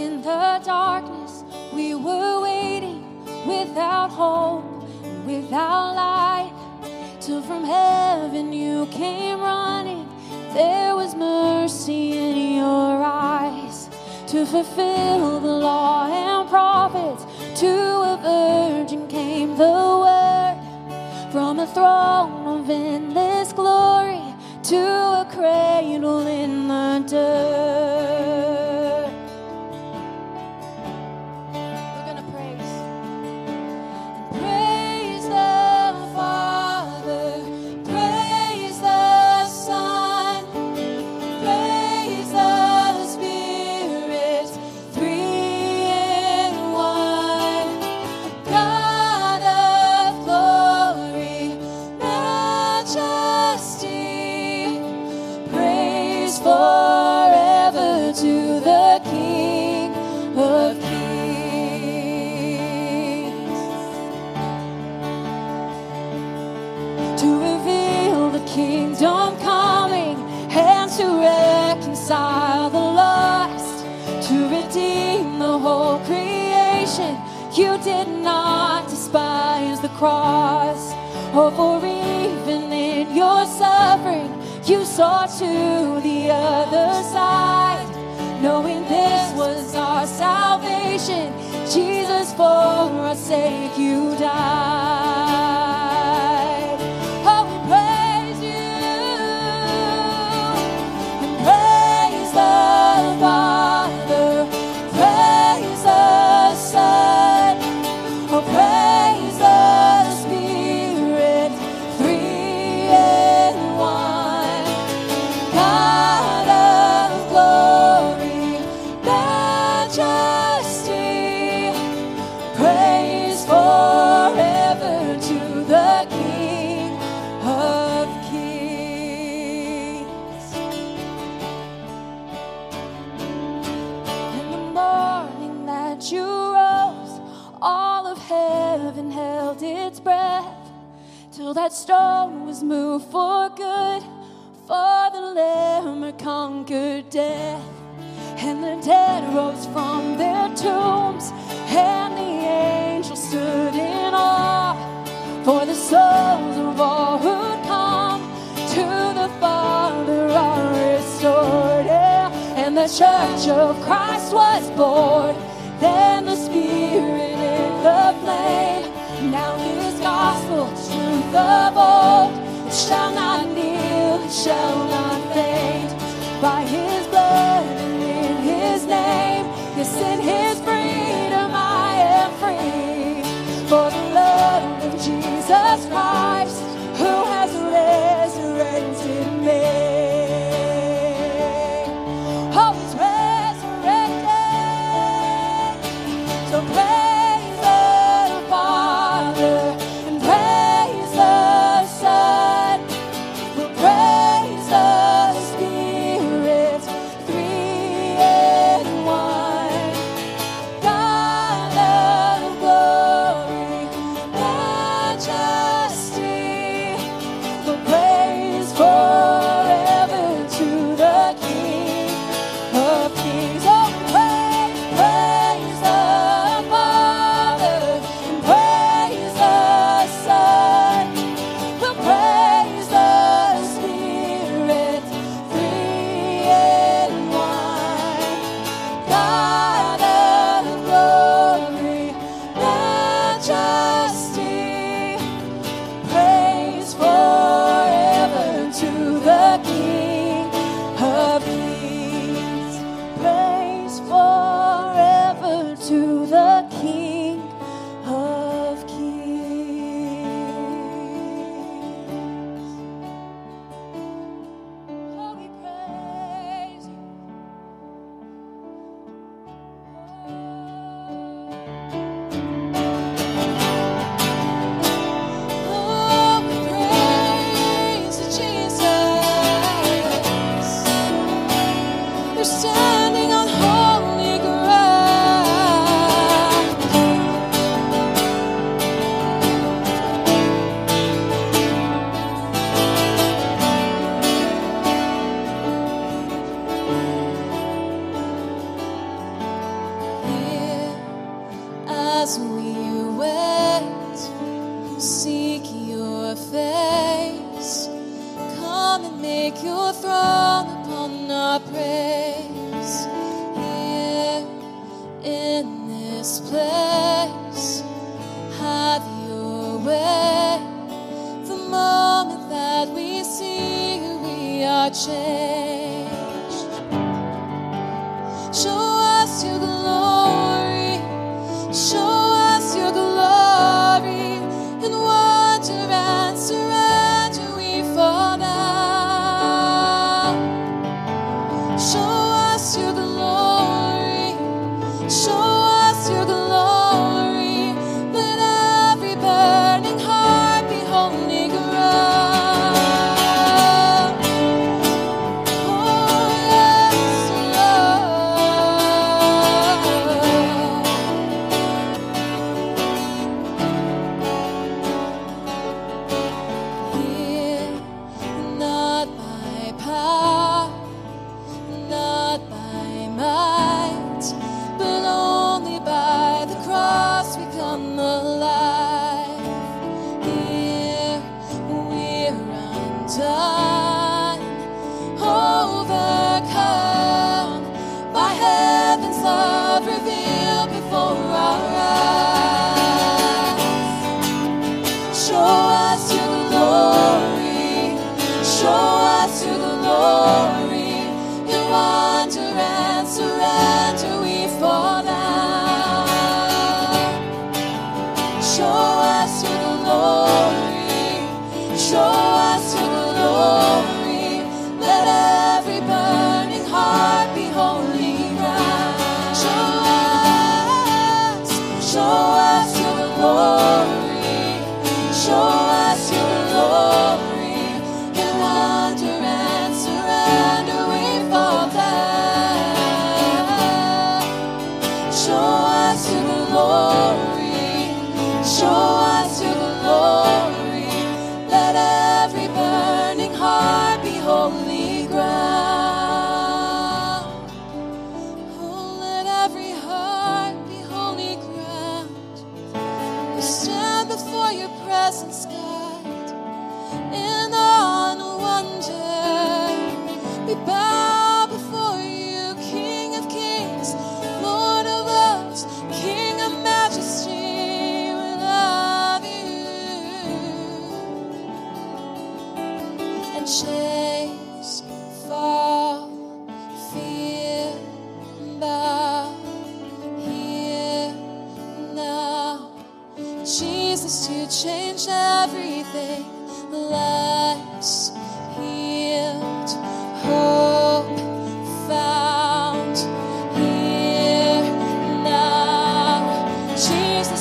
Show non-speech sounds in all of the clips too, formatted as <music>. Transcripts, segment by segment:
in the darkness, we were waiting without hope, and without light. Till from heaven you came running. There was mercy in your eyes to fulfill the law and prophets. To a virgin came the word from a throne or for even in your suffering, you saw to the other side, knowing this was our salvation. Jesus, for our sake, you died. Till that stone was moved for good. For the Lamb conquered death, and the dead rose from their tombs, and the angels stood in awe. For the souls of all who'd come to the Father are restored, yeah. and the Church of Christ was born. Then the of old, it shall not kneel, it shall not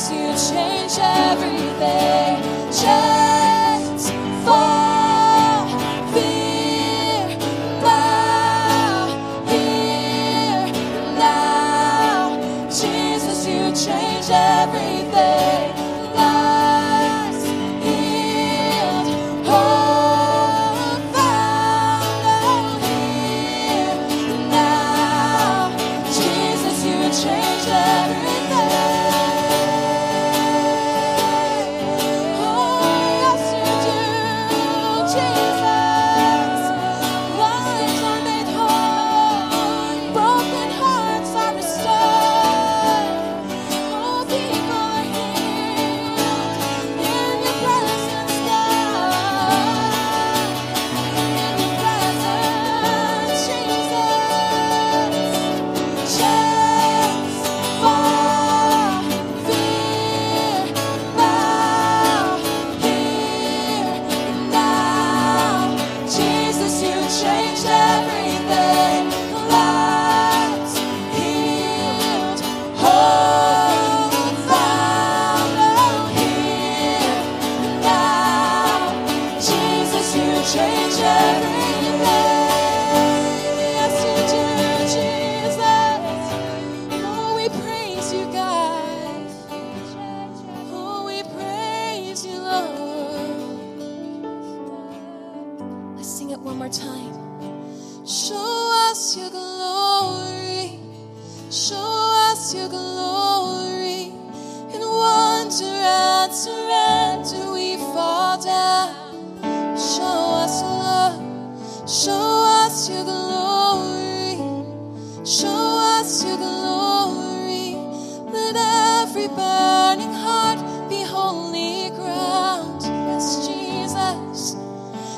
you change everything. Change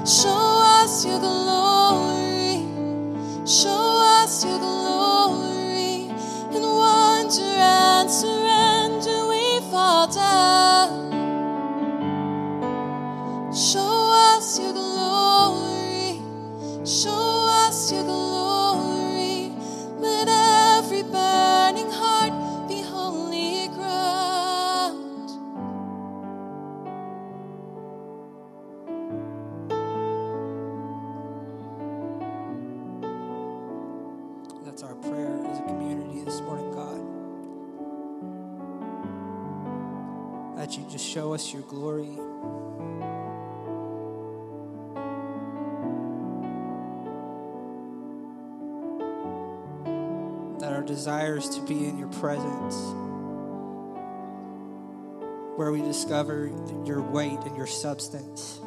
Show us your glory. Show us your glory. In wonder and surrender, we fall down. Show us your glory. Show us your glory. Your glory. That our desires to be in your presence, where we discover your weight and your substance.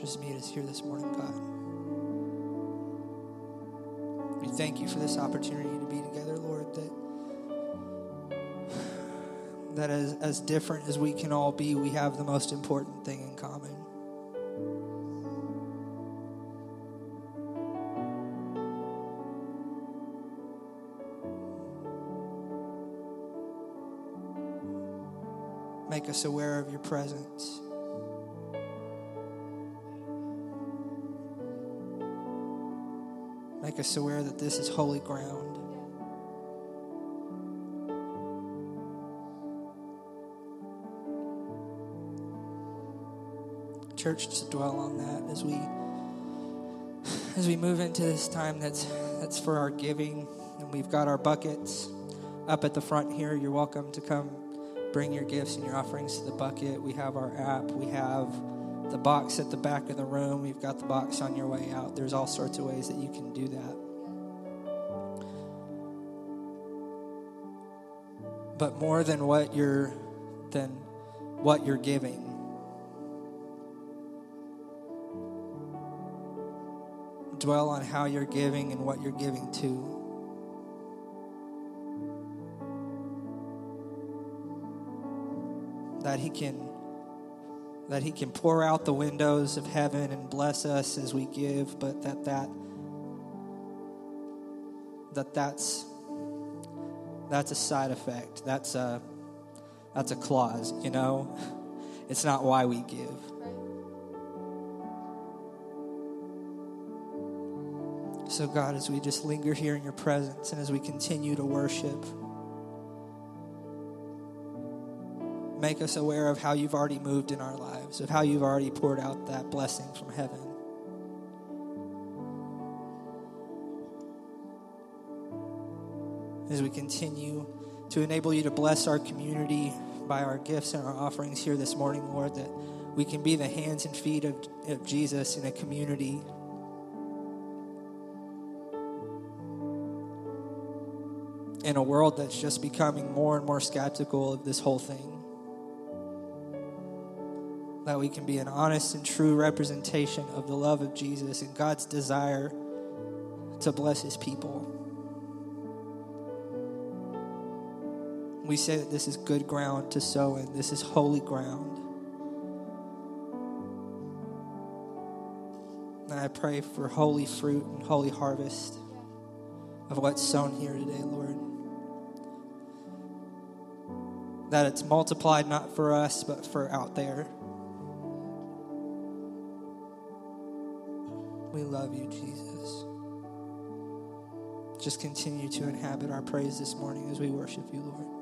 Just meet us here this morning, God. Thank you for this opportunity to be together, Lord, that that as, as different as we can all be, we have the most important thing in common. Make us aware of your presence. Make us aware that this is holy ground. Church, to dwell on that as we as we move into this time that's that's for our giving, and we've got our buckets up at the front here. You're welcome to come bring your gifts and your offerings to the bucket. We have our app. We have the box at the back of the room. We've got the box on your way out. There's all sorts of ways that you can do that. But more than what you're than what you're giving. Dwell on how you're giving and what you're giving to. That he can that he can pour out the windows of heaven and bless us as we give, but that that that that's that's a side effect. That's a that's a clause, you know. It's not why we give. So God, as we just linger here in your presence and as we continue to worship, make us aware of how you've already moved in our lives, of how you've already poured out that blessing from heaven. As we continue to enable you to bless our community by our gifts and our offerings here this morning, Lord, that we can be the hands and feet of, of Jesus in a community. In a world that's just becoming more and more skeptical of this whole thing that we can be an honest and true representation of the love of Jesus and God's desire to bless his people. We say that this is good ground to sow in, this is holy ground. And I pray for holy fruit and holy harvest of what's sown here today, Lord. That it's multiplied not for us, but for out there. We love you, Jesus. Just continue to inhabit our praise this morning as we worship you, Lord.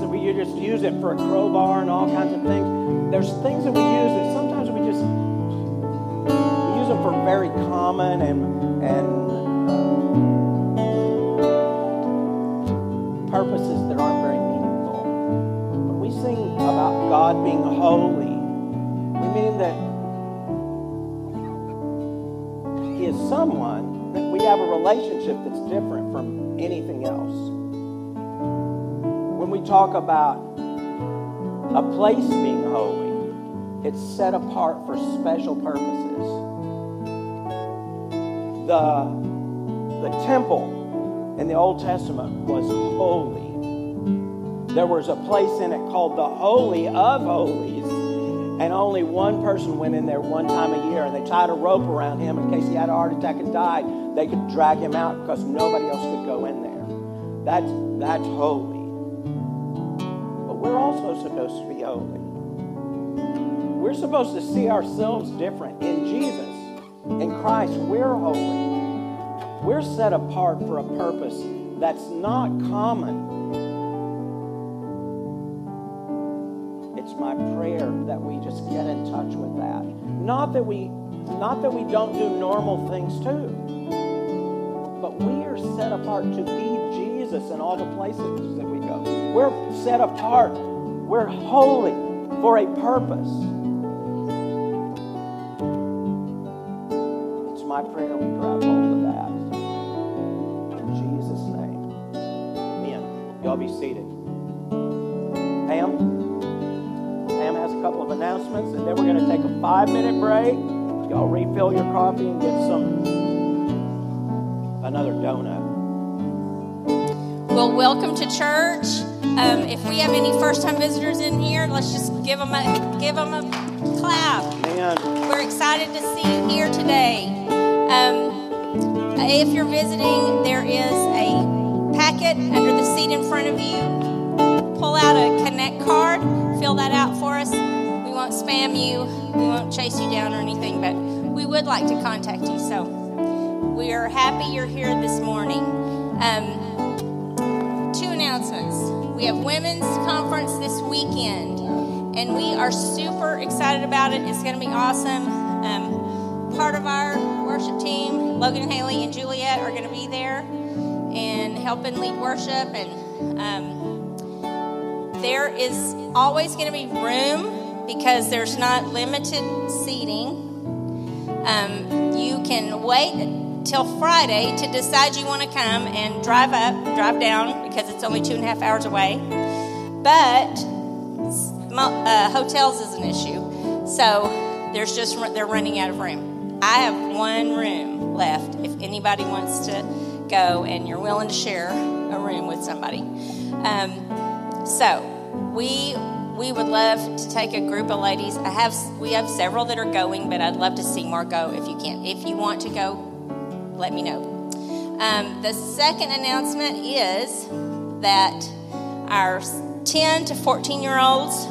That we just use it for a crowbar and all kinds of things. There's things that we use that sometimes we just we use them for very common and and purposes that aren't very meaningful. When we sing about God being holy, we mean that He is someone that we have a relationship that's different from anything else. When we talk about a place being holy, it's set apart for special purposes. The, the temple in the Old Testament was holy. There was a place in it called the Holy of Holies, and only one person went in there one time a year, and they tied a rope around him in case he had a heart attack and died. They could drag him out because nobody else could go in there. That's, that's holy. We're also supposed to be holy. We're supposed to see ourselves different in Jesus. In Christ, we're holy. We're set apart for a purpose that's not common. It's my prayer that we just get in touch with that. Not that we not that we don't do normal things too. But we are set apart to be Jesus in all the places that. We're set apart. We're holy for a purpose. It's my prayer we grab hold of that. In Jesus' name. Amen. Y'all be seated. Pam? Pam has a couple of announcements, and then we're going to take a five minute break. Y'all refill your coffee and get some another donut. Well, welcome to church. Um, if we have any first-time visitors in here, let's just give them a give them a clap. Man, We're excited to see you here today. Um, if you're visiting, there is a packet under the seat in front of you. Pull out a Connect card, fill that out for us. We won't spam you, we won't chase you down or anything, but we would like to contact you. So we are happy you're here this morning. Um, two announcements. We have women's conference this weekend, and we are super excited about it. It's going to be awesome. Um, part of our worship team, Logan Haley and Juliet, are going to be there and helping lead worship. And um, there is always going to be room because there's not limited seating. Um, you can wait till Friday to decide you want to come and drive up, drive down because it's only two and a half hours away. But uh, hotels is an issue, so there's just they're running out of room. I have one room left if anybody wants to go and you're willing to share a room with somebody. Um, so we we would love to take a group of ladies. I have we have several that are going, but I'd love to see more go if you can. If you want to go, let me know. Um, the second announcement is that our 10 to 14 year olds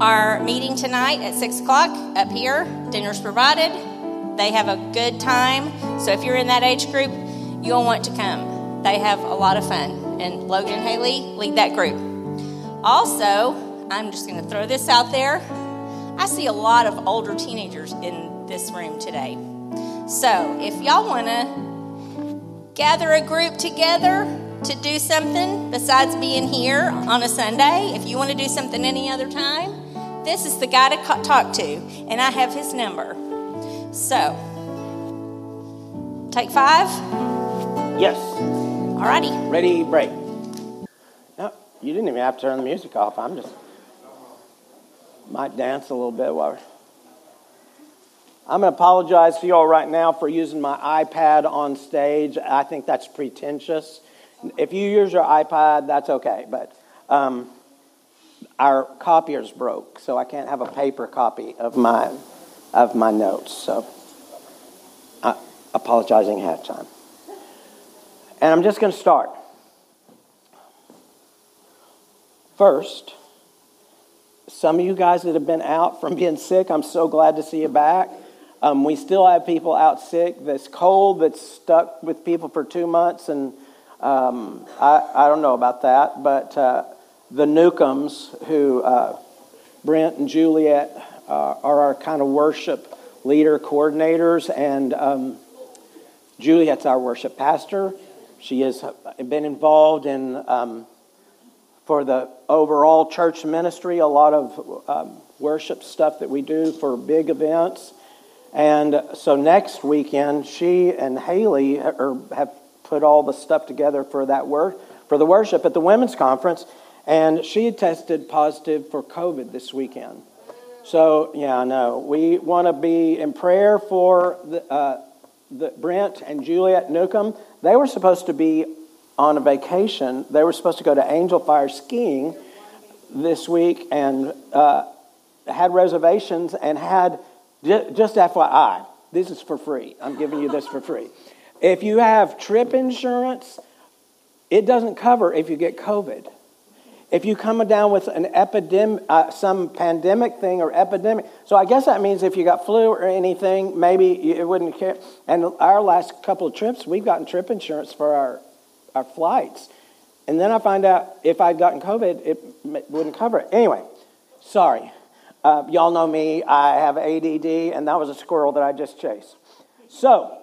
are meeting tonight at 6 o'clock up here. Dinner's provided. They have a good time. So if you're in that age group, you'll want to come. They have a lot of fun. And Logan and Haley lead that group. Also, I'm just going to throw this out there. I see a lot of older teenagers in this room today. So if y'all want to gather a group together to do something besides being here on a Sunday, if you want to do something any other time, this is the guy to co- talk to, and I have his number. So, Take five. Yes. Alrighty. Ready, break. No, you didn't even have to turn the music off. I'm just might dance a little bit while. I'm going to apologize to you all right now for using my iPad on stage. I think that's pretentious. If you use your iPad, that's okay. But um, our copier's broke, so I can't have a paper copy of my of my notes. So, uh, apologizing ahead of time. And I'm just going to start. First, some of you guys that have been out from being sick, I'm so glad to see you back. Um, we still have people out sick. This cold that's stuck with people for two months, and um, I, I don't know about that, but uh, the Newcombs, who uh, Brent and Juliet uh, are our kind of worship leader coordinators, and um, Juliet's our worship pastor. She has been involved in, um, for the overall church ministry, a lot of um, worship stuff that we do for big events. And so next weekend, she and Haley have put all the stuff together for that work for the worship at the women's conference, and she tested positive for COVID this weekend. So yeah, I know we want to be in prayer for the, uh, the Brent and Juliet Newcomb. They were supposed to be on a vacation. They were supposed to go to Angel Fire skiing this week and uh, had reservations and had just FYI, this is for free. I'm giving you this for free. If you have trip insurance, it doesn't cover if you get COVID. If you come down with an epidemic, uh, some pandemic thing or epidemic, so I guess that means if you got flu or anything, maybe it wouldn't care. And our last couple of trips, we've gotten trip insurance for our, our flights. And then I find out if I'd gotten COVID, it wouldn't cover it. Anyway, sorry. Uh, y'all know me, I have ADD, and that was a squirrel that I just chased. So,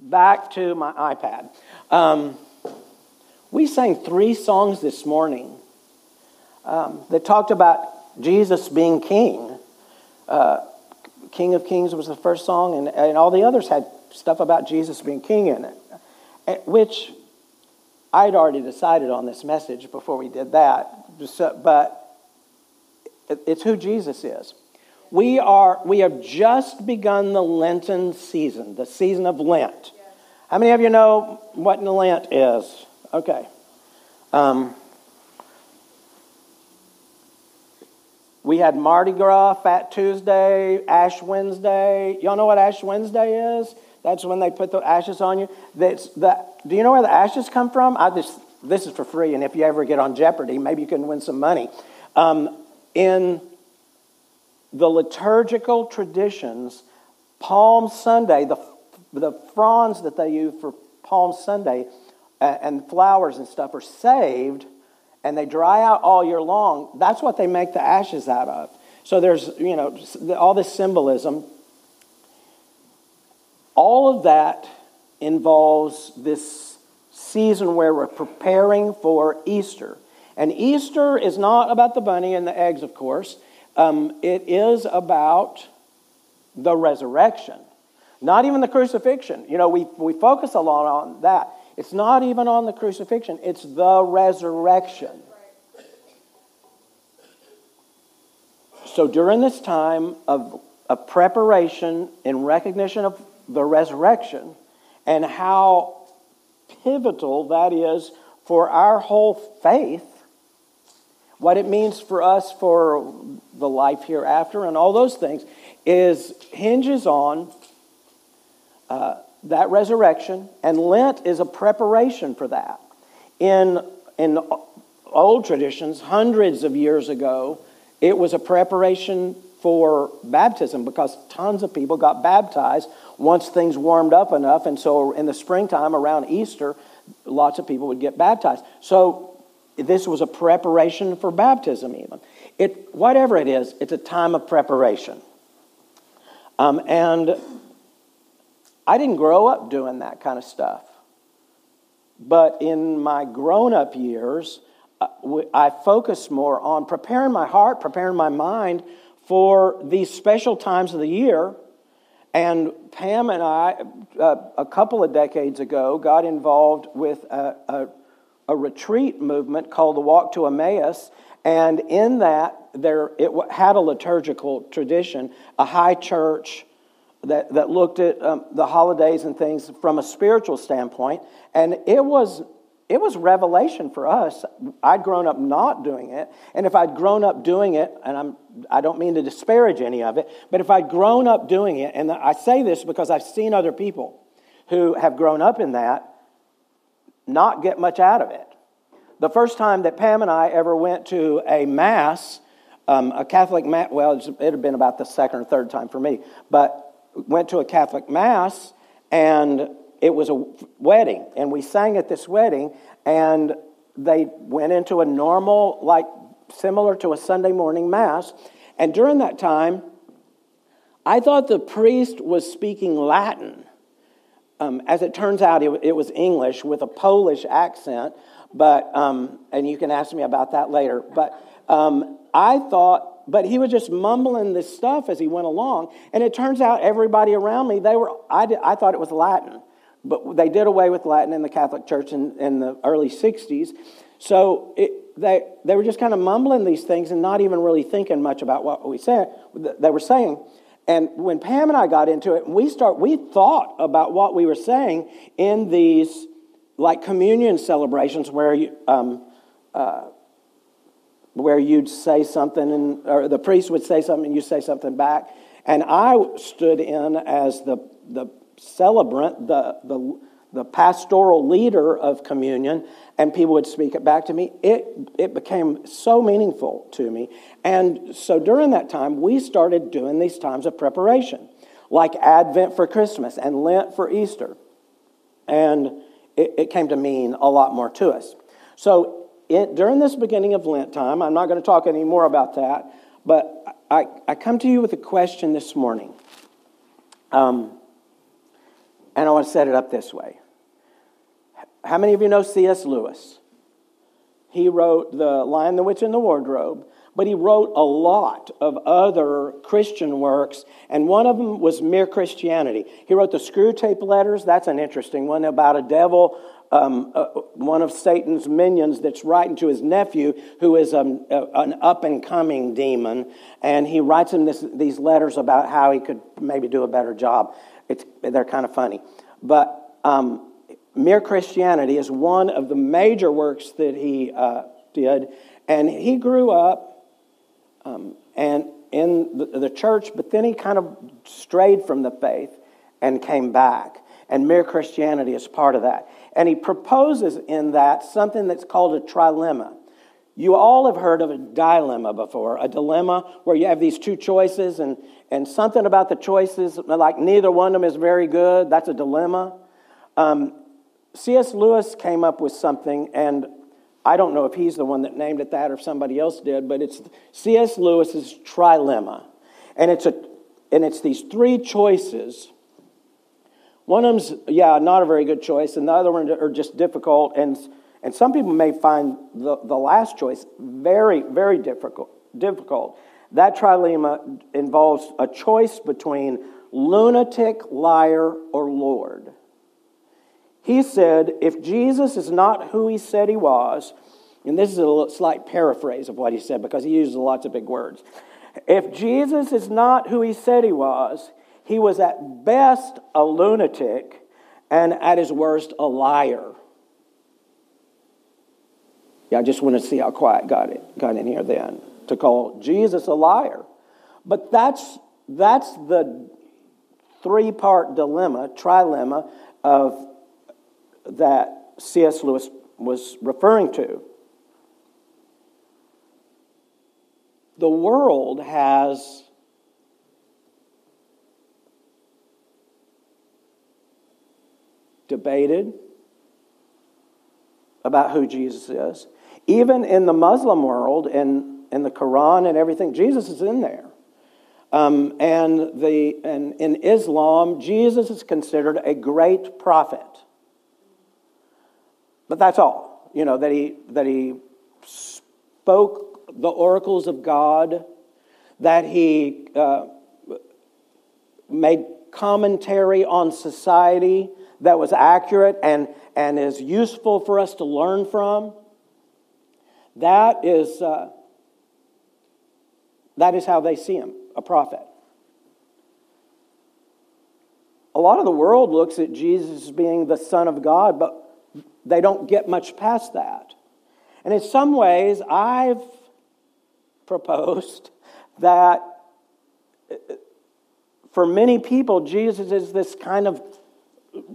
back to my iPad. Um, we sang three songs this morning um, that talked about Jesus being king. Uh, king of Kings was the first song, and, and all the others had stuff about Jesus being king in it, eh, which I'd already decided on this message before we did that. But it's who Jesus is. We, are, we have just begun the Lenten season, the season of Lent. How many of you know what Lent is? Okay. Um, we had Mardi Gras, Fat Tuesday, Ash Wednesday. Y'all know what Ash Wednesday is? That's when they put the ashes on you. That's the, do you know where the ashes come from? I just, this is for free, and if you ever get on Jeopardy, maybe you can win some money. Um, in the liturgical traditions, Palm Sunday, the, the fronds that they use for Palm Sunday uh, and flowers and stuff are saved and they dry out all year long. That's what they make the ashes out of. So there's, you know, all this symbolism. All of that involves this season where we're preparing for Easter. And Easter is not about the bunny and the eggs, of course. Um, it is about the resurrection, not even the crucifixion. You know, we, we focus a lot on that. It's not even on the crucifixion, it's the resurrection. So during this time of, of preparation in recognition of the resurrection and how pivotal that is for our whole faith, what it means for us for the life hereafter and all those things is hinges on uh, that resurrection, and Lent is a preparation for that. In, in old traditions, hundreds of years ago, it was a preparation for baptism because tons of people got baptized once things warmed up enough. And so in the springtime around Easter, lots of people would get baptized. So this was a preparation for baptism, even. It, whatever it is, it's a time of preparation. Um, and I didn't grow up doing that kind of stuff. But in my grown up years, uh, I focused more on preparing my heart, preparing my mind for these special times of the year And Pam and I, uh, a couple of decades ago, got involved with a, a, a retreat movement called the Walk to Emmaus. And in that, there, it had a liturgical tradition, a high church that, that looked at um, the holidays and things from a spiritual standpoint. And it was, it was revelation for us. I'd grown up not doing it. And if I'd grown up doing it, and I'm, I don't mean to disparage any of it, but if I'd grown up doing it, and I say this because I've seen other people who have grown up in that not get much out of it. The first time that Pam and I ever went to a Mass, um, a Catholic Mass, well, it had been about the second or third time for me, but went to a Catholic Mass and it was a wedding. And we sang at this wedding and they went into a normal, like similar to a Sunday morning Mass. And during that time, I thought the priest was speaking Latin. Um, as it turns out, it, it, was English with a Polish accent, but, um, and you can ask me about that later. But um, I thought, but he was just mumbling this stuff as he went along. And it turns out everybody around me, they were, I, did, I thought it was Latin. But they did away with Latin in the Catholic Church in, in the early 60s. So it, they, they were just kind of mumbling these things and not even really thinking much about what we said, they were saying. And when Pam and I got into it, we start we thought about what we were saying in these like communion celebrations where you, um, uh, where you'd say something and or the priest would say something and you say something back. And I stood in as the the celebrant, the the the pastoral leader of communion, and people would speak it back to me. It, it became so meaningful to me. And so during that time, we started doing these times of preparation, like Advent for Christmas and Lent for Easter. And it, it came to mean a lot more to us. So it, during this beginning of Lent time, I'm not going to talk any more about that, but I, I come to you with a question this morning. Um, and I want to set it up this way. How many of you know C.S. Lewis? He wrote The Lion, the Witch, and the Wardrobe, but he wrote a lot of other Christian works, and one of them was Mere Christianity. He wrote the Screwtape Letters. That's an interesting one about a devil, um, uh, one of Satan's minions that's writing to his nephew, who is um, an up and coming demon, and he writes him this, these letters about how he could maybe do a better job. It's, they're kind of funny. But um, Mere Christianity is one of the major works that he uh, did. And he grew up um, and in the, the church, but then he kind of strayed from the faith and came back. And Mere Christianity is part of that. And he proposes in that something that's called a trilemma. You all have heard of a dilemma before, a dilemma where you have these two choices, and, and something about the choices, like neither one of them is very good, that's a dilemma. Um, C.S. Lewis came up with something, and I don't know if he's the one that named it that or if somebody else did, but it's C.S. Lewis's trilemma. And it's, a, and it's these three choices. One of them's, yeah, not a very good choice, and the other one are just difficult. And, and some people may find the, the last choice very, very difficult. difficult. That trilemma involves a choice between lunatic, liar, or Lord. He said, if Jesus is not who he said he was, and this is a slight paraphrase of what he said because he uses lots of big words. If Jesus is not who he said he was, he was at best a lunatic and at his worst a liar. Yeah, I just want to see how quiet got it got in here then to call Jesus a liar. But that's that's the three-part dilemma, trilemma of that C.S. Lewis was referring to. The world has debated about who Jesus is. Even in the Muslim world and in the Quran and everything, Jesus is in there. Um, and, the, and in Islam, Jesus is considered a great prophet. But that's all. You know, that he, that he spoke the oracles of God, that he uh, made commentary on society that was accurate and, and is useful for us to learn from. That is, uh, that is how they see him, a prophet. A lot of the world looks at Jesus as being the Son of God, but they don't get much past that. And in some ways, I've proposed that for many people, Jesus is this kind of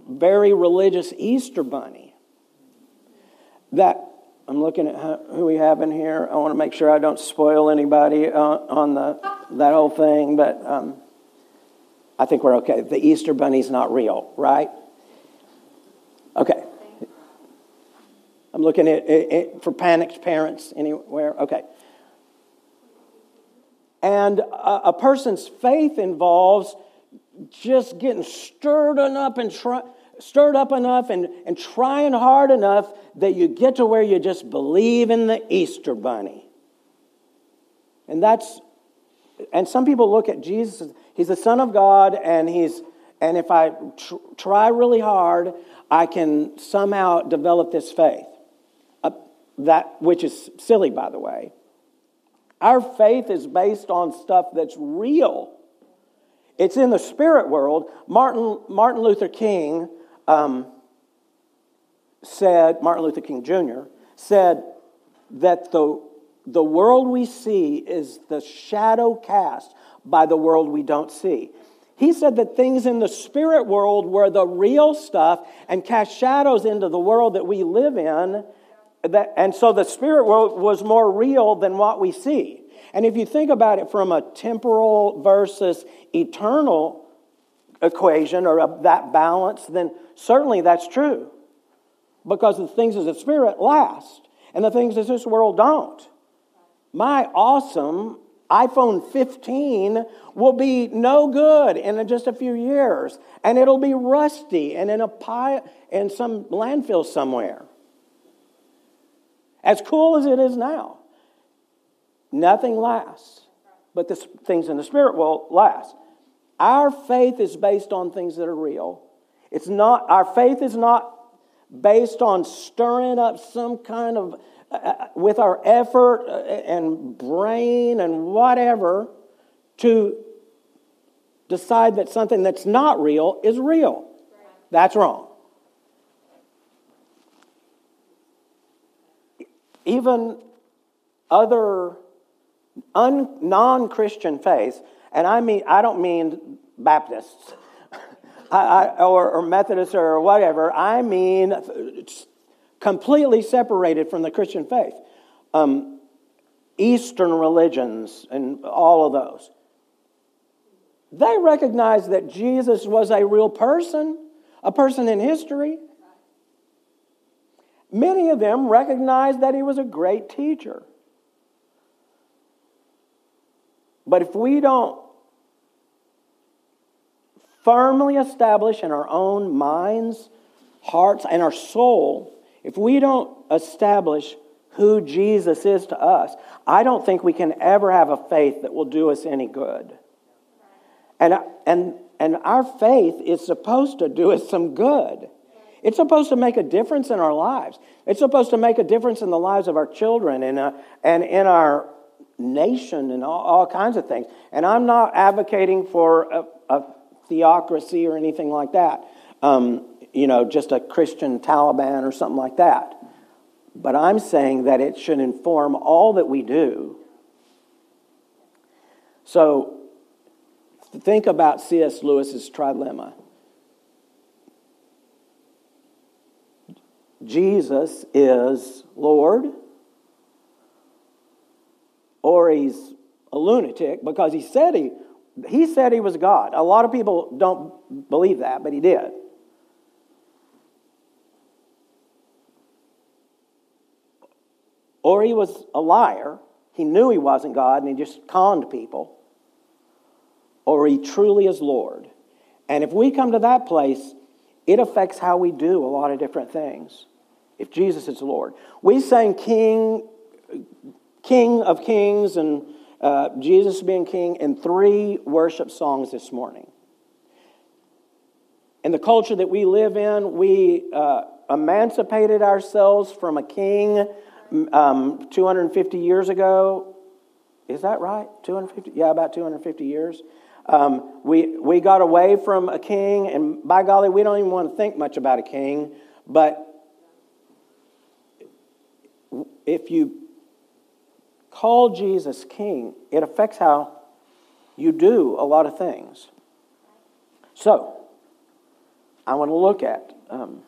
very religious Easter bunny. That I'm looking at who we have in here. I want to make sure I don't spoil anybody on the that whole thing, but um, I think we're okay. The Easter bunny's not real, right? Okay. I'm looking at it for panicked parents anywhere. Okay. And a, a person's faith involves just getting stirred up and try, stirred up enough and, and trying hard enough that you get to where you just believe in the Easter bunny. And that's and some people look at Jesus, he's the Son of God, and he's and if I tr- try really hard, I can somehow develop this faith. That which is silly, by the way. Our faith is based on stuff that's real. It's in the spirit world. Martin, Martin Luther King um, said, Martin Luther King Jr. said that the, the world we see is the shadow cast by the world we don't see. He said that things in the spirit world were the real stuff and cast shadows into the world that we live in that, and so the spirit world was more real than what we see. And if you think about it from a temporal versus eternal equation or a, that balance, then certainly that's true. Because the things of the spirit last, and the things of this world don't. My awesome iPhone 15 will be no good in just a few years, and it'll be rusty and in a pile in some landfill somewhere as cool as it is now. Nothing lasts, but the things in the spirit will last. Our faith is based on things that are real. It's not, our faith is not based on stirring up some kind of, uh, uh with our effort uh, and brain and whatever to decide that something that's not real is real. That's wrong. Even other non Christian faiths, and I mean, I don't mean Baptists <laughs> I, I, or, or Methodists or whatever, I mean completely separated from the Christian faith. Um, Eastern religions and all of those. They recognize that Jesus was a real person, a person in history. Many of them recognized that he was a great teacher. But if we don't firmly establish in our own minds, hearts, and our soul, if we don't establish who Jesus is to us, I don't think we can ever have a faith that will do us any good. And, and, and our faith is supposed to do us some good. It's supposed to make a difference in our lives. It's supposed to make a difference in the lives of our children and, uh, and in our nation and all, all, kinds of things. And I'm not advocating for a, a theocracy or anything like that, um, you know, just a Christian Taliban or something like that. But I'm saying that it should inform all that we do. So think about C.S. Lewis's trilemma. Jesus is Lord, or he's a lunatic because he said he, he said he was God. A lot of people don't believe that, but he did. Or he was a liar. He knew he wasn't God and he just conned people. Or he truly is Lord. And if we come to that place, it affects how we do a lot of different things if Jesus is Lord. We sang King, King of Kings and uh, Jesus being King in three worship songs this morning. in the culture that we live in, we uh, emancipated ourselves from a king um, 250 years ago. Is that right? 250? Yeah, about 250 years. Um, we, we got away from a king, and by golly, we don't even want to think much about a king. But if you call Jesus king, it affects how you do a lot of things. So, I want to look at um,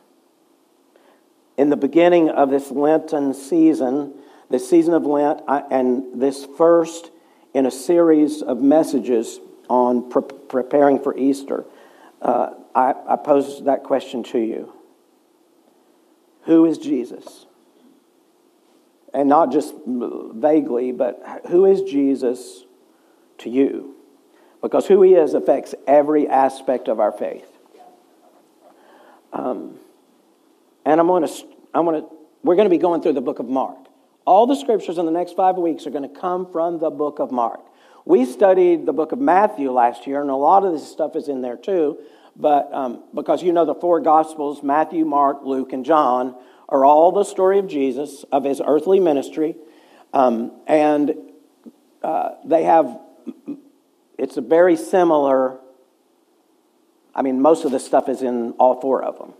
in the beginning of this Lenten season, this season of Lent, I, and this first in a series of messages on pre- preparing for Easter, uh, I, I pose that question to you Who is Jesus? And not just vaguely, but who is Jesus to you? Because who he is affects every aspect of our faith. Um, and I'm going to, I'm going to, we're going to be going through the book of Mark. All the scriptures in the next five weeks are going to come from the book of Mark. We studied the book of Matthew last year, and a lot of this stuff is in there too. But um, because you know the four Gospels Matthew, Mark, Luke, and John are all the story of Jesus, of his earthly ministry. Um, and uh, they have, it's a very similar, I mean, most of the stuff is in all four of them,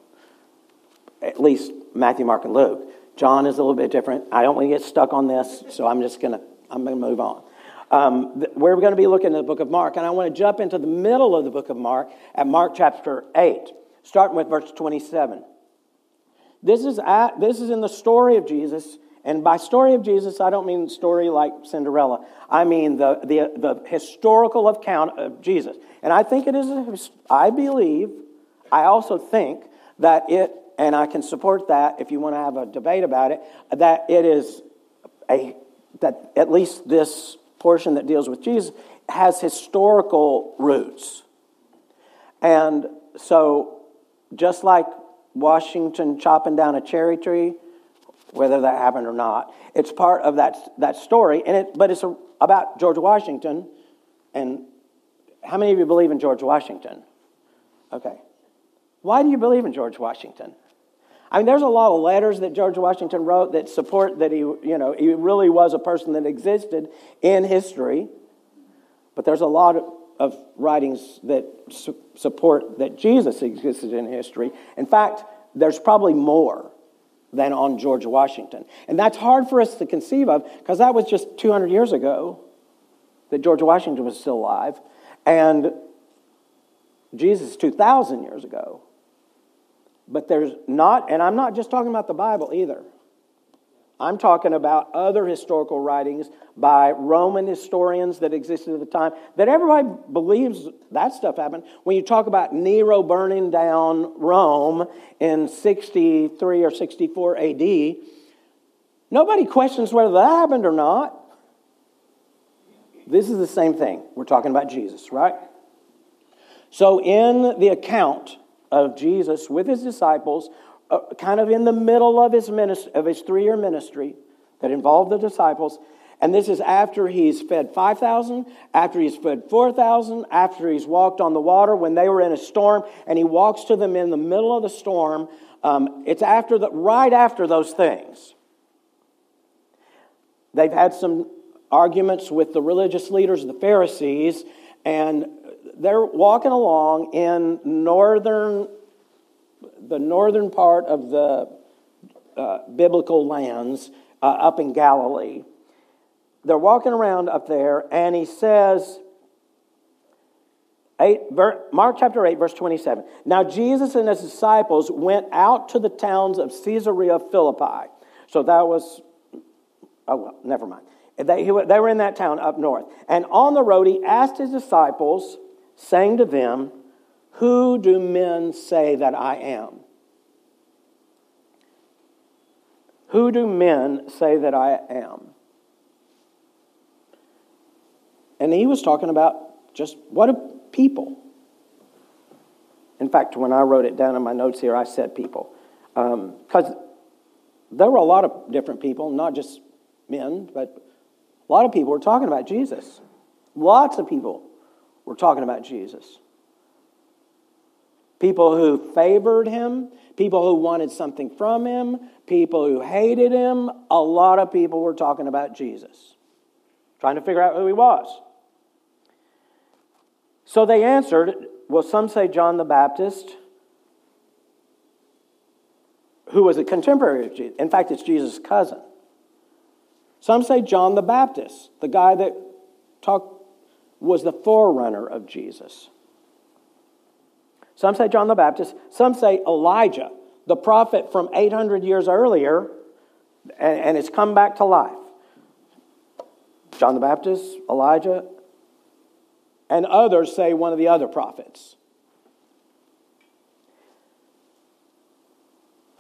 at least Matthew, Mark, and Luke. John is a little bit different. I don't want to get stuck on this, so I'm just going to, I'm going to move on. Um, we're going to be looking at the book of Mark, and I want to jump into the middle of the book of Mark at Mark chapter 8, starting with verse 27. This is, at, this is in the story of Jesus, and by story of Jesus, I don't mean story like Cinderella. I mean the, the, the historical account of Jesus. And I think it is, I believe, I also think that it, and I can support that if you want to have a debate about it, that it is a, that at least this portion that deals with Jesus has historical roots. And so, just like Washington chopping down a cherry tree, whether that happened or not, it's part of that, that story. And it, but it's a, about George Washington. And how many of you believe in George Washington? Okay. Why do you believe in George Washington? I mean, there's a lot of letters that George Washington wrote that support that he, you know, he really was a person that existed in history. But there's a lot of, of writings that su- support that Jesus existed in history. In fact, there's probably more than on George Washington. And that's hard for us to conceive of because that was just 200 years ago that George Washington was still alive. And Jesus 2,000 years ago. But there's not, and I'm not just talking about the Bible either. I'm talking about other historical writings by Roman historians that existed at the time that everybody believes that stuff happened. When you talk about Nero burning down Rome in 63 or 64 AD, nobody questions whether that happened or not. This is the same thing. We're talking about Jesus, right? So, in the account of Jesus with his disciples, kind of in the middle of his, ministry, of his three year ministry that involved the disciples. And this is after he's fed 5,000, after he's fed 4,000, after he's walked on the water when they were in a storm, and he walks to them in the middle of the storm. Um, it's after the, right after those things. They've had some arguments with the religious leaders, the Pharisees, and they're walking along in northern, the northern part of the uh, biblical lands uh, up in Galilee. They're walking around up there, and he says, eight, Mark chapter 8, verse 27. Now Jesus and his disciples went out to the towns of Caesarea Philippi. So that was, oh, well, never mind. They, they were in that town up north. And on the road, he asked his disciples, saying to them, Who do men say that I am? Who do men say that I am? And he was talking about just what do people? In fact, when I wrote it down in my notes here, I said people. Because um, there were a lot of different people, not just men, but a lot of people were talking about Jesus. Lots of people we're talking about Jesus. People who favored him, people who wanted something from him, people who hated him. A lot of people were talking about Jesus, trying to figure out who he was. So they answered, well, some say John the Baptist, who was a contemporary of Jesus. In fact, it's Jesus' cousin. Some say John the Baptist, the guy that was the forerunner of Jesus. Some say John the Baptist. Some say Elijah, the prophet from 800 years earlier, and, and it's come back to life. John the Baptist, Elijah, and others say one of the other prophets.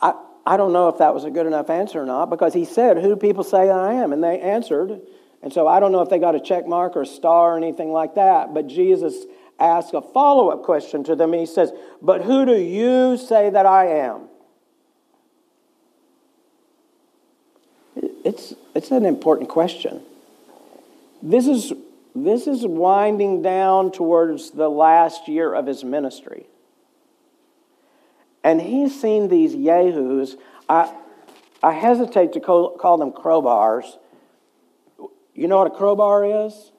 I, I don't know if that was a good enough answer or not because he said, Who do people say I am? And they answered. And so I don't know if they got a check mark or a star or anything like that, but Jesus asked a follow up question to them. And he says, But who do you say that I am? It's, it's an important question. This is, this is winding down towards the last year of his ministry. And he's seen these yahoos. I, I hesitate to call, call them crowbars. You know what a crowbar is?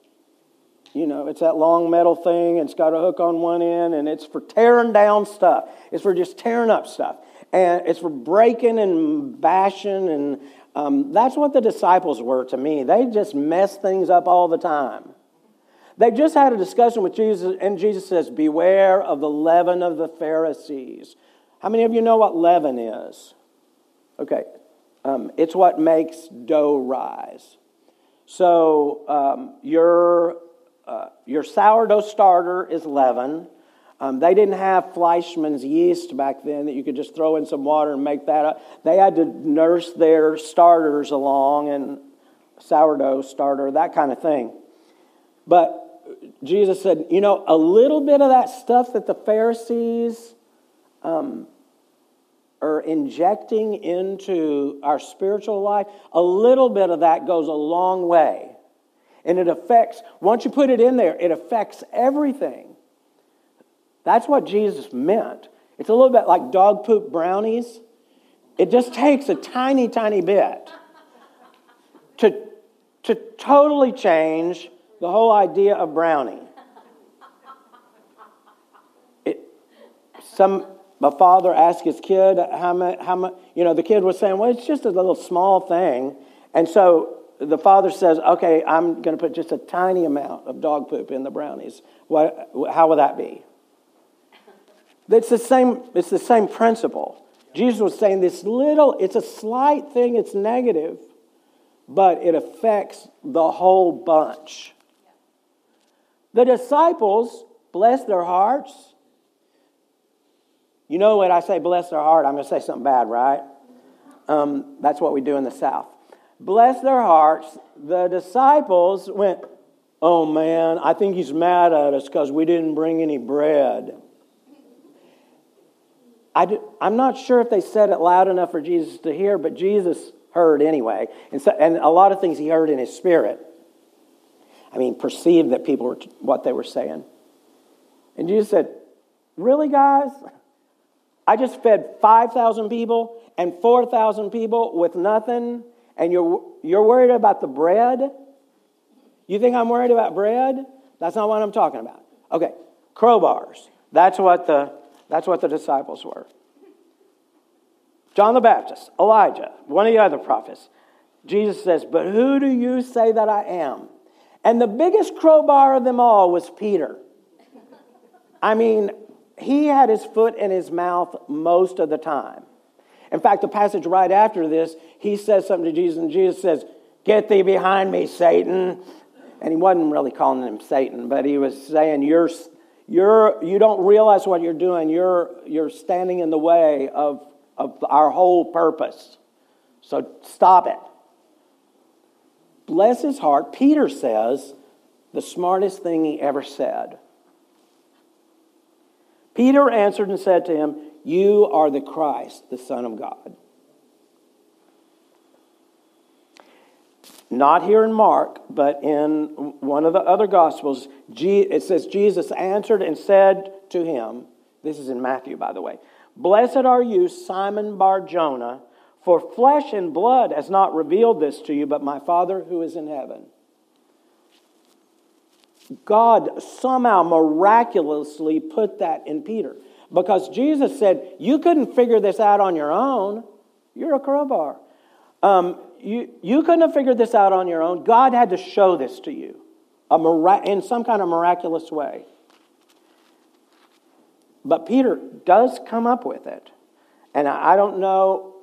You know, it's that long metal thing, and it's got a hook on one end, and it's for tearing down stuff. It's for just tearing up stuff. And it's for breaking and bashing, and um, that's what the disciples were to me. They just mess things up all the time. They just had a discussion with Jesus, and Jesus says, Beware of the leaven of the Pharisees. How many of you know what leaven is? Okay, um, it's what makes dough rise. So um, your, uh, your sourdough starter is leaven. Um, they didn't have Fleischmann's yeast back then that you could just throw in some water and make that up. They had to nurse their starters along and sourdough starter, that kind of thing. But Jesus said, you know, a little bit of that stuff that the Pharisees um, are injecting into our spiritual life, a little bit of that goes a long way. And it affects, once you put it in there, it affects everything. That's what Jesus meant. It's a little bit like dog poop brownies. It just takes a tiny, tiny bit to, to totally change the whole idea of brownie. It, some my father asked his kid how much, how much, you know, the kid was saying, well, it's just a little small thing. And so the father says, okay, I'm going to put just a tiny amount of dog poop in the brownies. What, how will that be? It's the same, it's the same principle. Jesus was saying this little, it's a slight thing, it's negative, but it affects the whole bunch. The disciples, bless their hearts. You know when I say bless their heart, I'm going to say something bad, right? Um, that's what we do in the South. Bless their hearts. The disciples went, Oh man, I think he's mad at us because we didn't bring any bread. I do, I'm not sure if they said it loud enough for Jesus to hear, but Jesus heard anyway. And, so, and a lot of things he heard in his spirit. I mean, perceived that people were what they were saying. And Jesus said, Really, guys? I just fed 5,000 people and 4,000 people with nothing, and you're, you're worried about the bread? You think I'm worried about bread? That's not what I'm talking about. Okay, crowbars. That's what the that's what the disciples were. John the Baptist, Elijah, one of the other prophets. Jesus says, But who do you say that I am? And the biggest crowbar of them all was Peter. I mean, he had his foot in his mouth most of the time. In fact, the passage right after this, he says something to Jesus, and Jesus says, Get thee behind me, Satan. And he wasn't really calling him Satan, but he was saying, You're you're, you don't realize what you're doing. You're, you're standing in the way of, of our whole purpose. So stop it. Bless his heart. Peter says the smartest thing he ever said. Peter answered and said to him, You are the Christ, the Son of God. Not here in Mark, but in one of the other Gospels, it says, Jesus answered and said to him, This is in Matthew, by the way. Blessed are you, Simon Bar Jonah, for flesh and blood has not revealed this to you, but my Father who is in heaven. God somehow miraculously put that in Peter. Because Jesus said, You couldn't figure this out on your own. You're a crowbar. Um, you, you couldn't have figured this out on your own. God had to show this to you a in some kind of miraculous way. But Peter does come up with it. And I don't know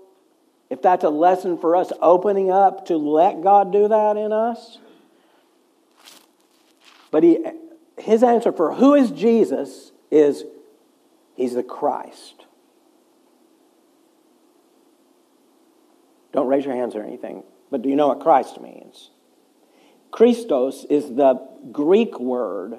if that's a lesson for us opening up to let God do that in us. But he, his answer for who is Jesus is he's the Christ. Don't raise your hands or anything, but do you know what Christ means? Christos is the Greek word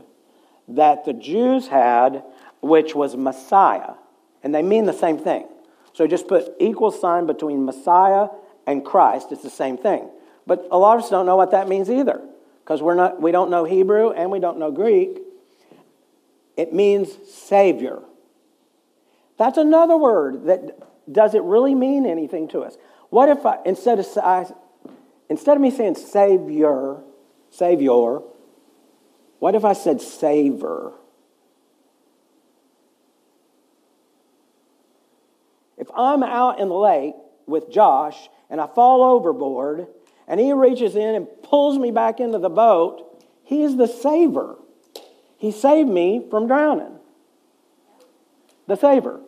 that the Jews had, which was Messiah, and they mean the same thing. So just put equal sign between Messiah and Christ. It's the same thing. But a lot of us don't know what that means either, because we're not we don't know Hebrew and we don't know Greek. It means Savior. That's another word that does it really mean anything to us? What if I instead of I, instead of me saying Savior, Savior, what if I said saver? If I'm out in the lake with Josh and I fall overboard and he reaches in and pulls me back into the boat, he is the saver. He saved me from drowning. The saver.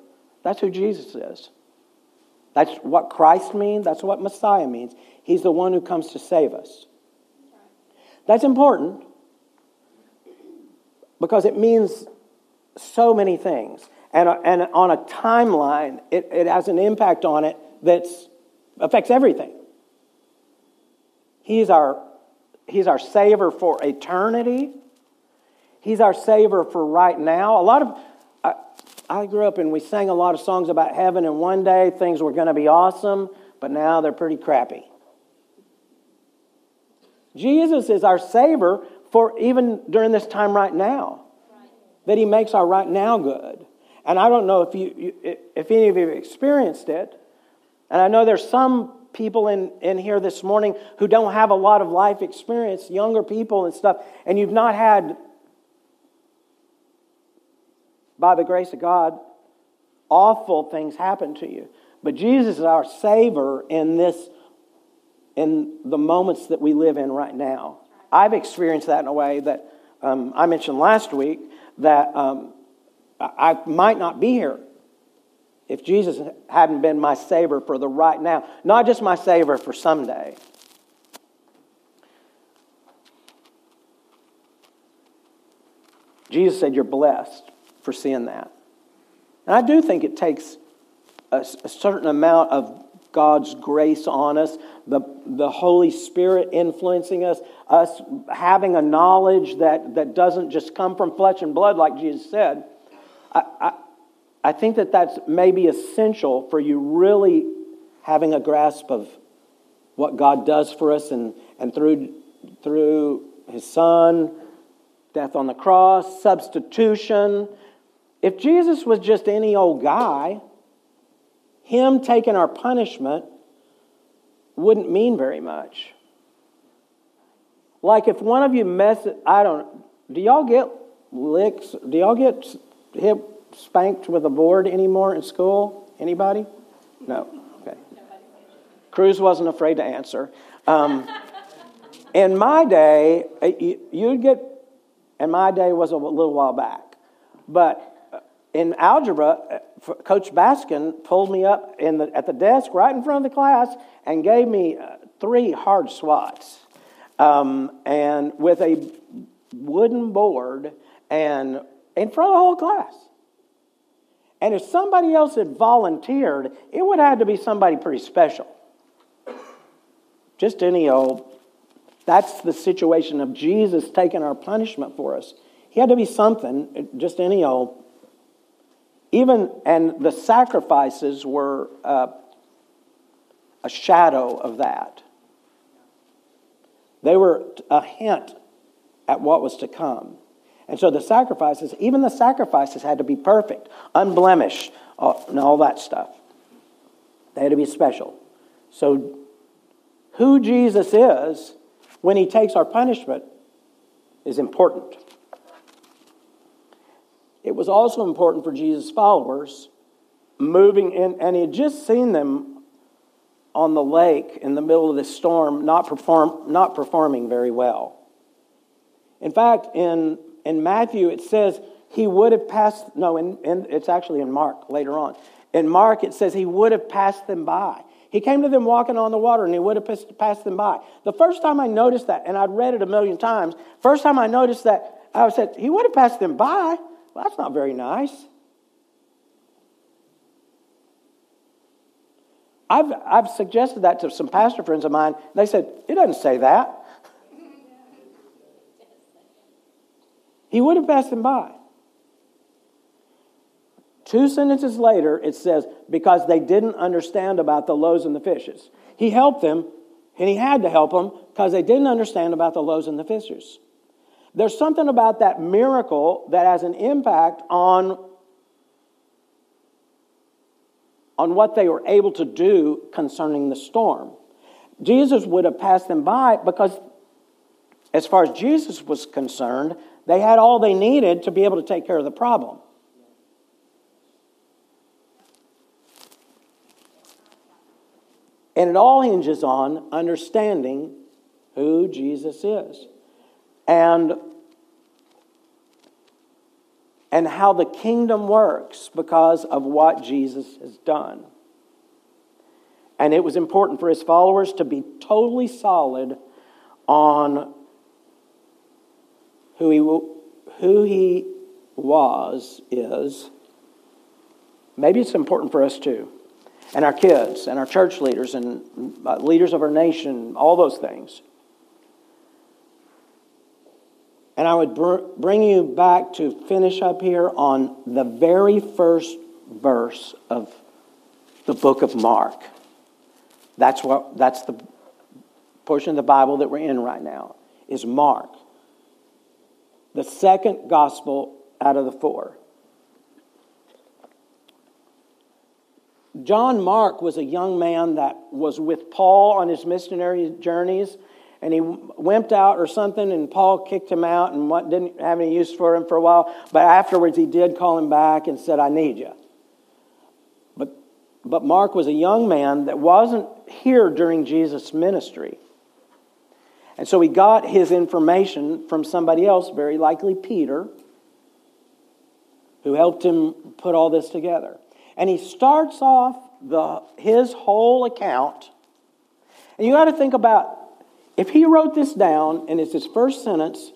That's who Jesus is. That's what Christ means. That's what Messiah means. He's the one who comes to save us. That's important because it means so many things. And, uh, and on a timeline, it, it has an impact on it that affects everything. He's our, he's our Savior for eternity. He's our Savior for right now. A lot of, I, grew up and we sang a lot of songs about heaven, and one day things were going to be awesome, but now they're pretty crappy. Jesus is our Savior for even during this time right now, that He makes our right now good. And I don't know if, you, if any of you have experienced it. And I know there's some people in, in here this morning who don't have a lot of life experience, younger people and stuff, and you've not had, by the grace of God, awful things happen to you. But Jesus is our Savior in this, in the moments that we live in right now. I've experienced that in a way that um, I mentioned last week that um, I might not be here if Jesus hadn't been my Savior for the right now, not just my Savior for someday. Jesus said, You're blessed for seeing that. And I do think it takes a, a certain amount of God's grace on us, the, the Holy Spirit influencing us, us having a knowledge that, that doesn't just come from flesh and blood, like Jesus said. I, I, I think that that's maybe essential for you really having a grasp of what God does for us and, and through, through His Son, death on the cross, substitution. If Jesus was just any old guy, him taking our punishment wouldn't mean very much. Like if one of you mess it, I don't, do y'all get licks? Do y'all get hip spanked with a board anymore in school? Anybody? No. Okay. Cruz wasn't afraid to answer. Um, <laughs> in my day, uh, you'd get, and my day was a little while back, but in algebra, uh, Coach Baskin pulled me up the, at the desk right in front of the class and gave me uh, three hard swats. Um, and with a wooden board and in front of the whole class. And if somebody else had volunteered, it would have had to be somebody pretty special. Just any old. That's the situation of Jesus taking our punishment for us. He had to be something, just any old. Even, and the sacrifices were uh, a shadow of that. They were a hint at what was to come. And so the sacrifices, even the sacrifices had to be perfect, unblemished, and all that stuff. They had to be special. So, who Jesus is when he takes our punishment is important. It was also important for Jesus' followers moving in, and he had just seen them on the lake in the middle of this storm, not, perform, not performing very well. In fact, in, in Matthew, it says he would have passed, no, in, in, it's actually in Mark later on. In Mark, it says he would have passed them by. He came to them walking on the water and he would have passed them by. The first time I noticed that, and I'd read it a million times, first time I noticed that, I said, he would have passed them by. Well, that's not very nice. I've, I've suggested that to some pastor friends of mine. And They said, it doesn't say that. <laughs> He would have passed them by. Two sentences later, it says, because they didn't understand about the loaves and the fishes. He helped them, and he had to help them because they didn't understand about the loaves and the fishes. There's something about that miracle that has an impact on, on what they were able to do concerning the storm. Jesus would have passed them by because, as far as Jesus was concerned, they had all they needed to be able to take care of the problem. And it all hinges on understanding who Jesus is and, and how the kingdom works because of what Jesus has done. And it was important for his followers to be totally solid on who he, who he was, is, maybe it's important for us too, and our kids, and our church leaders, and uh, leaders of our nation, all those things. And I would br- bring you back to finish up here on the very first verse of the book of Mark. That's what that's the portion of the Bible that we're in right now is Mark the second gospel out of the four. John Mark was a young man that was with Paul on his missionary journeys, and he wimped out or something, and Paul kicked him out and what, didn't have any use for him for a while. But afterwards, he did call him back and said, I need you. But, but Mark was a young man that wasn't here during Jesus' ministry. And so he got his information from somebody else, very likely Peter, who helped him put all this together. And he starts off the, his whole account. And you got to think about if he wrote this down and it's his first sentence,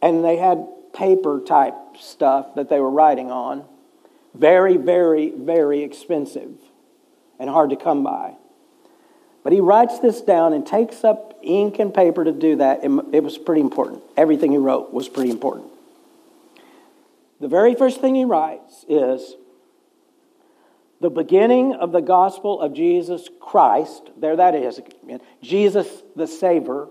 and they had paper type stuff that they were writing on, very, very, very expensive and hard to come by. But he writes this down and takes up ink and paper to do that. It was pretty important. Everything he wrote was pretty important. The very first thing he writes is the beginning of the gospel of Jesus Christ. There that is. Jesus the Savior.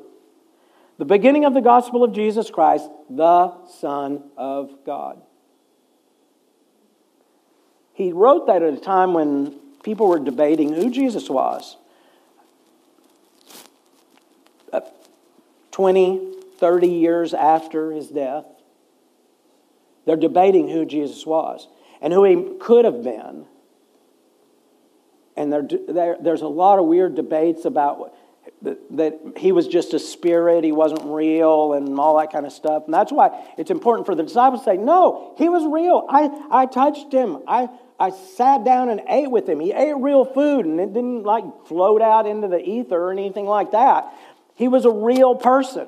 The beginning of the gospel of Jesus Christ, the Son of God. He wrote that at a time when people were debating who Jesus was. Uh, 20, 30 years after his death. They're debating who Jesus was and who he could have been. And there, there, there's a lot of weird debates about that, that he was just a spirit, he wasn't real, and all that kind of stuff. And that's why it's important for the disciples to say, No, he was real. I, I touched him. I, I sat down and ate with him. He ate real food, and it didn't like float out into the ether or anything like that. He was a real person.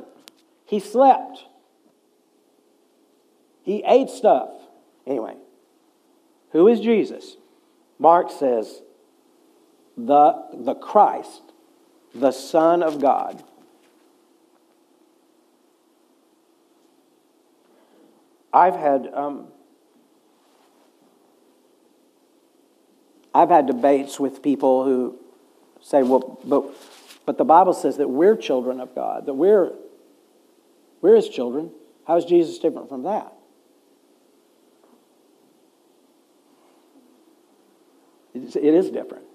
He slept. He ate stuff. Anyway, who is Jesus? Mark says, the, the Christ, the Son of God. I've had um, I've had debates with people who say, well, but, but the Bible says that we're children of God, that we're, we're his children. How is Jesus different from that? It is different.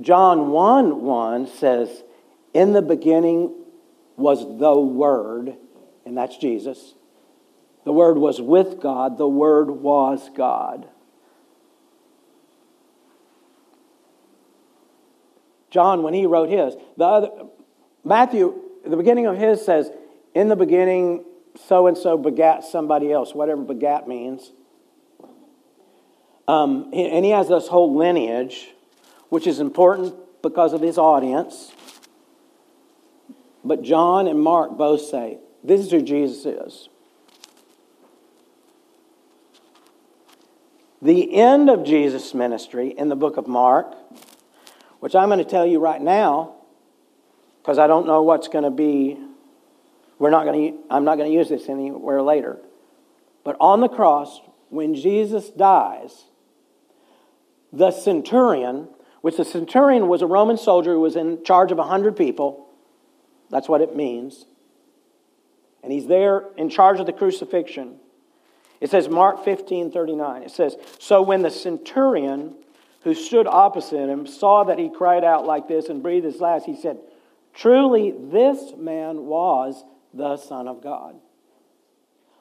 John 1 1 says, In the beginning was the Word, and that's Jesus. The Word was with God, the Word was God. John, when he wrote his, the other, Matthew, the beginning of his says, In the beginning, so and so begat somebody else, whatever begat means. Um, and he has this whole lineage, which is important because of his audience. But John and Mark both say, This is who Jesus is. The end of Jesus' ministry in the book of Mark, which I'm going to tell you right now, because I don't know what's going to be. We're not going to. I'm not going to use this anywhere later. But on the cross, when Jesus dies, the centurion, which the centurion was a Roman soldier who was in charge of 100 people, that's what it means. And he's there in charge of the crucifixion. It says, Mark 15 39. It says, So when the centurion who stood opposite him saw that he cried out like this and breathed his last, he said, Truly, this man was the Son of God.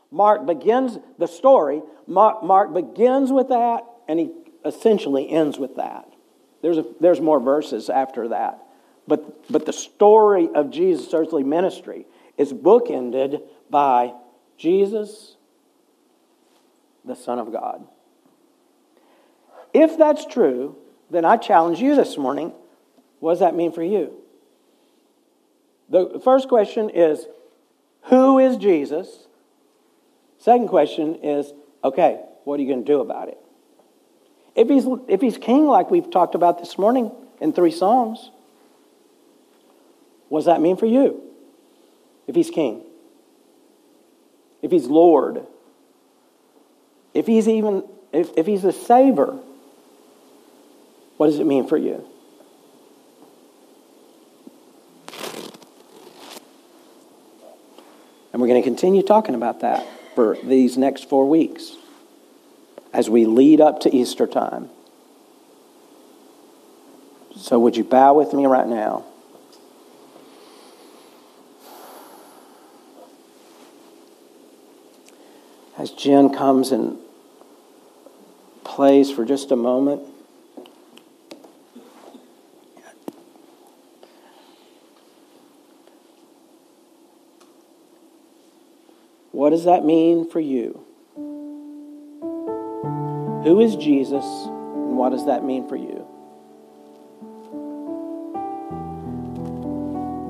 Mark begins the story, Mark, Mark begins with that, and he essentially ends with that. There's, a, there's more verses after that. But, but the story of Jesus' earthly ministry is bookended by Jesus, the Son of God. If that's true, then I challenge you this morning what does that mean for you? The first question is Who is Jesus? Second question is Okay, what are you going to do about it? If he's, if he's king, like we've talked about this morning in three songs, what does that mean for you? If he's king, if he's Lord, if he's even if, if he's a savior, what does it mean for you? And we're going to continue talking about that for these next four weeks as we lead up to Easter time. So, would you bow with me right now? As Jen comes and plays for just a moment. What does that mean for you? Who is Jesus, and what does that mean for you?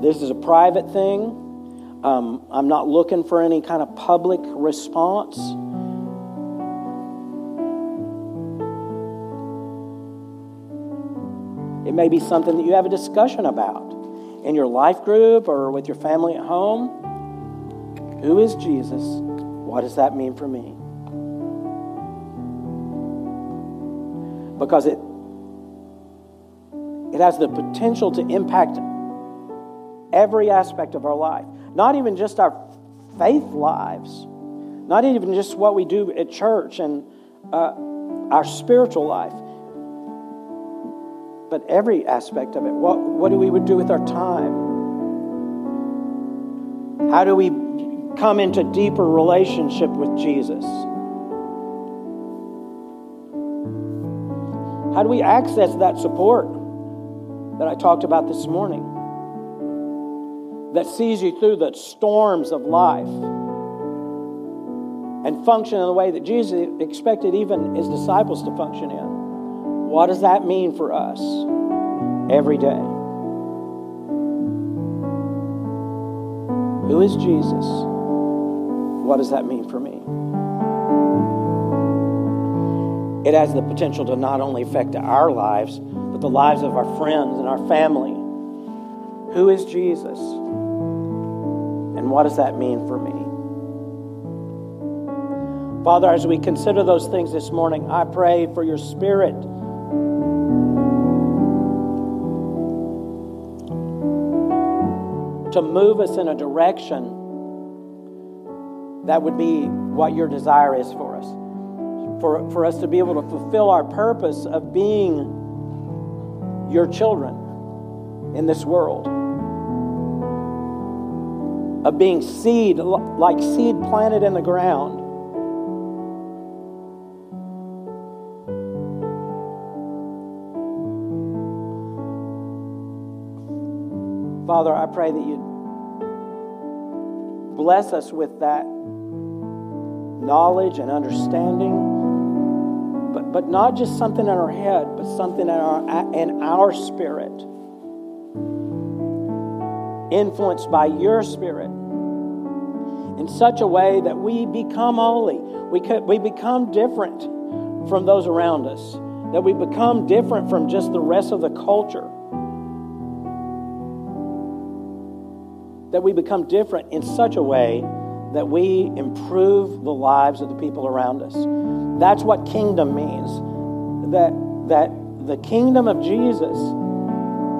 This is a private thing. Um, I'm not looking for any kind of public response. It may be something that you have a discussion about in your life group or with your family at home. Who is Jesus? What does that mean for me? Because it, it has the potential to impact every aspect of our life, not even just our faith lives, not even just what we do at church and uh, our spiritual life, but every aspect of it. What, what do we would do with our time? How do we come into deeper relationship with Jesus? How do we access that support that I talked about this morning? That sees you through the storms of life and function in the way that Jesus expected even his disciples to function in. What does that mean for us every day? Who is Jesus? What does that mean for me? It has the potential to not only affect our lives, but the lives of our friends and our family. Who is Jesus? And what does that mean for me? Father, as we consider those things this morning, I pray for your spirit. To move us in a direction that would be what your desire is for us for, for us to be able to fulfill our purpose of being your children in this world, of being seed, like seed planted in the ground. Father, I pray that you bless us with that knowledge and understanding. But, not just something in our head, but something in our, in our spirit. Influenced by your spirit in such a way that we become holy. We, could, we become different from those around us, that we become different from just the rest of the culture. That we become different in such a way that we improve the lives of the people around us. That's what kingdom means. That, that the kingdom of Jesus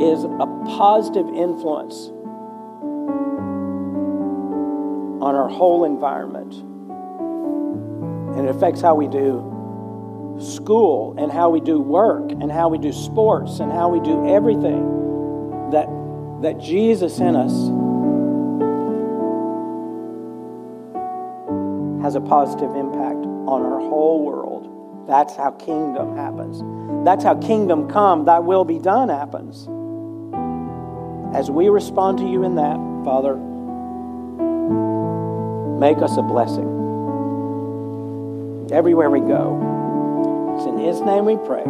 is a positive influence on our whole environment. And it affects how we do school and how we do work and how we do sports and how we do everything that, that Jesus in us has a positive impact on our whole world. That's how kingdom happens. That's how kingdom come, thy will be done happens. As we respond to you in that, Father, make us a blessing. Everywhere we go. It's in His name we pray.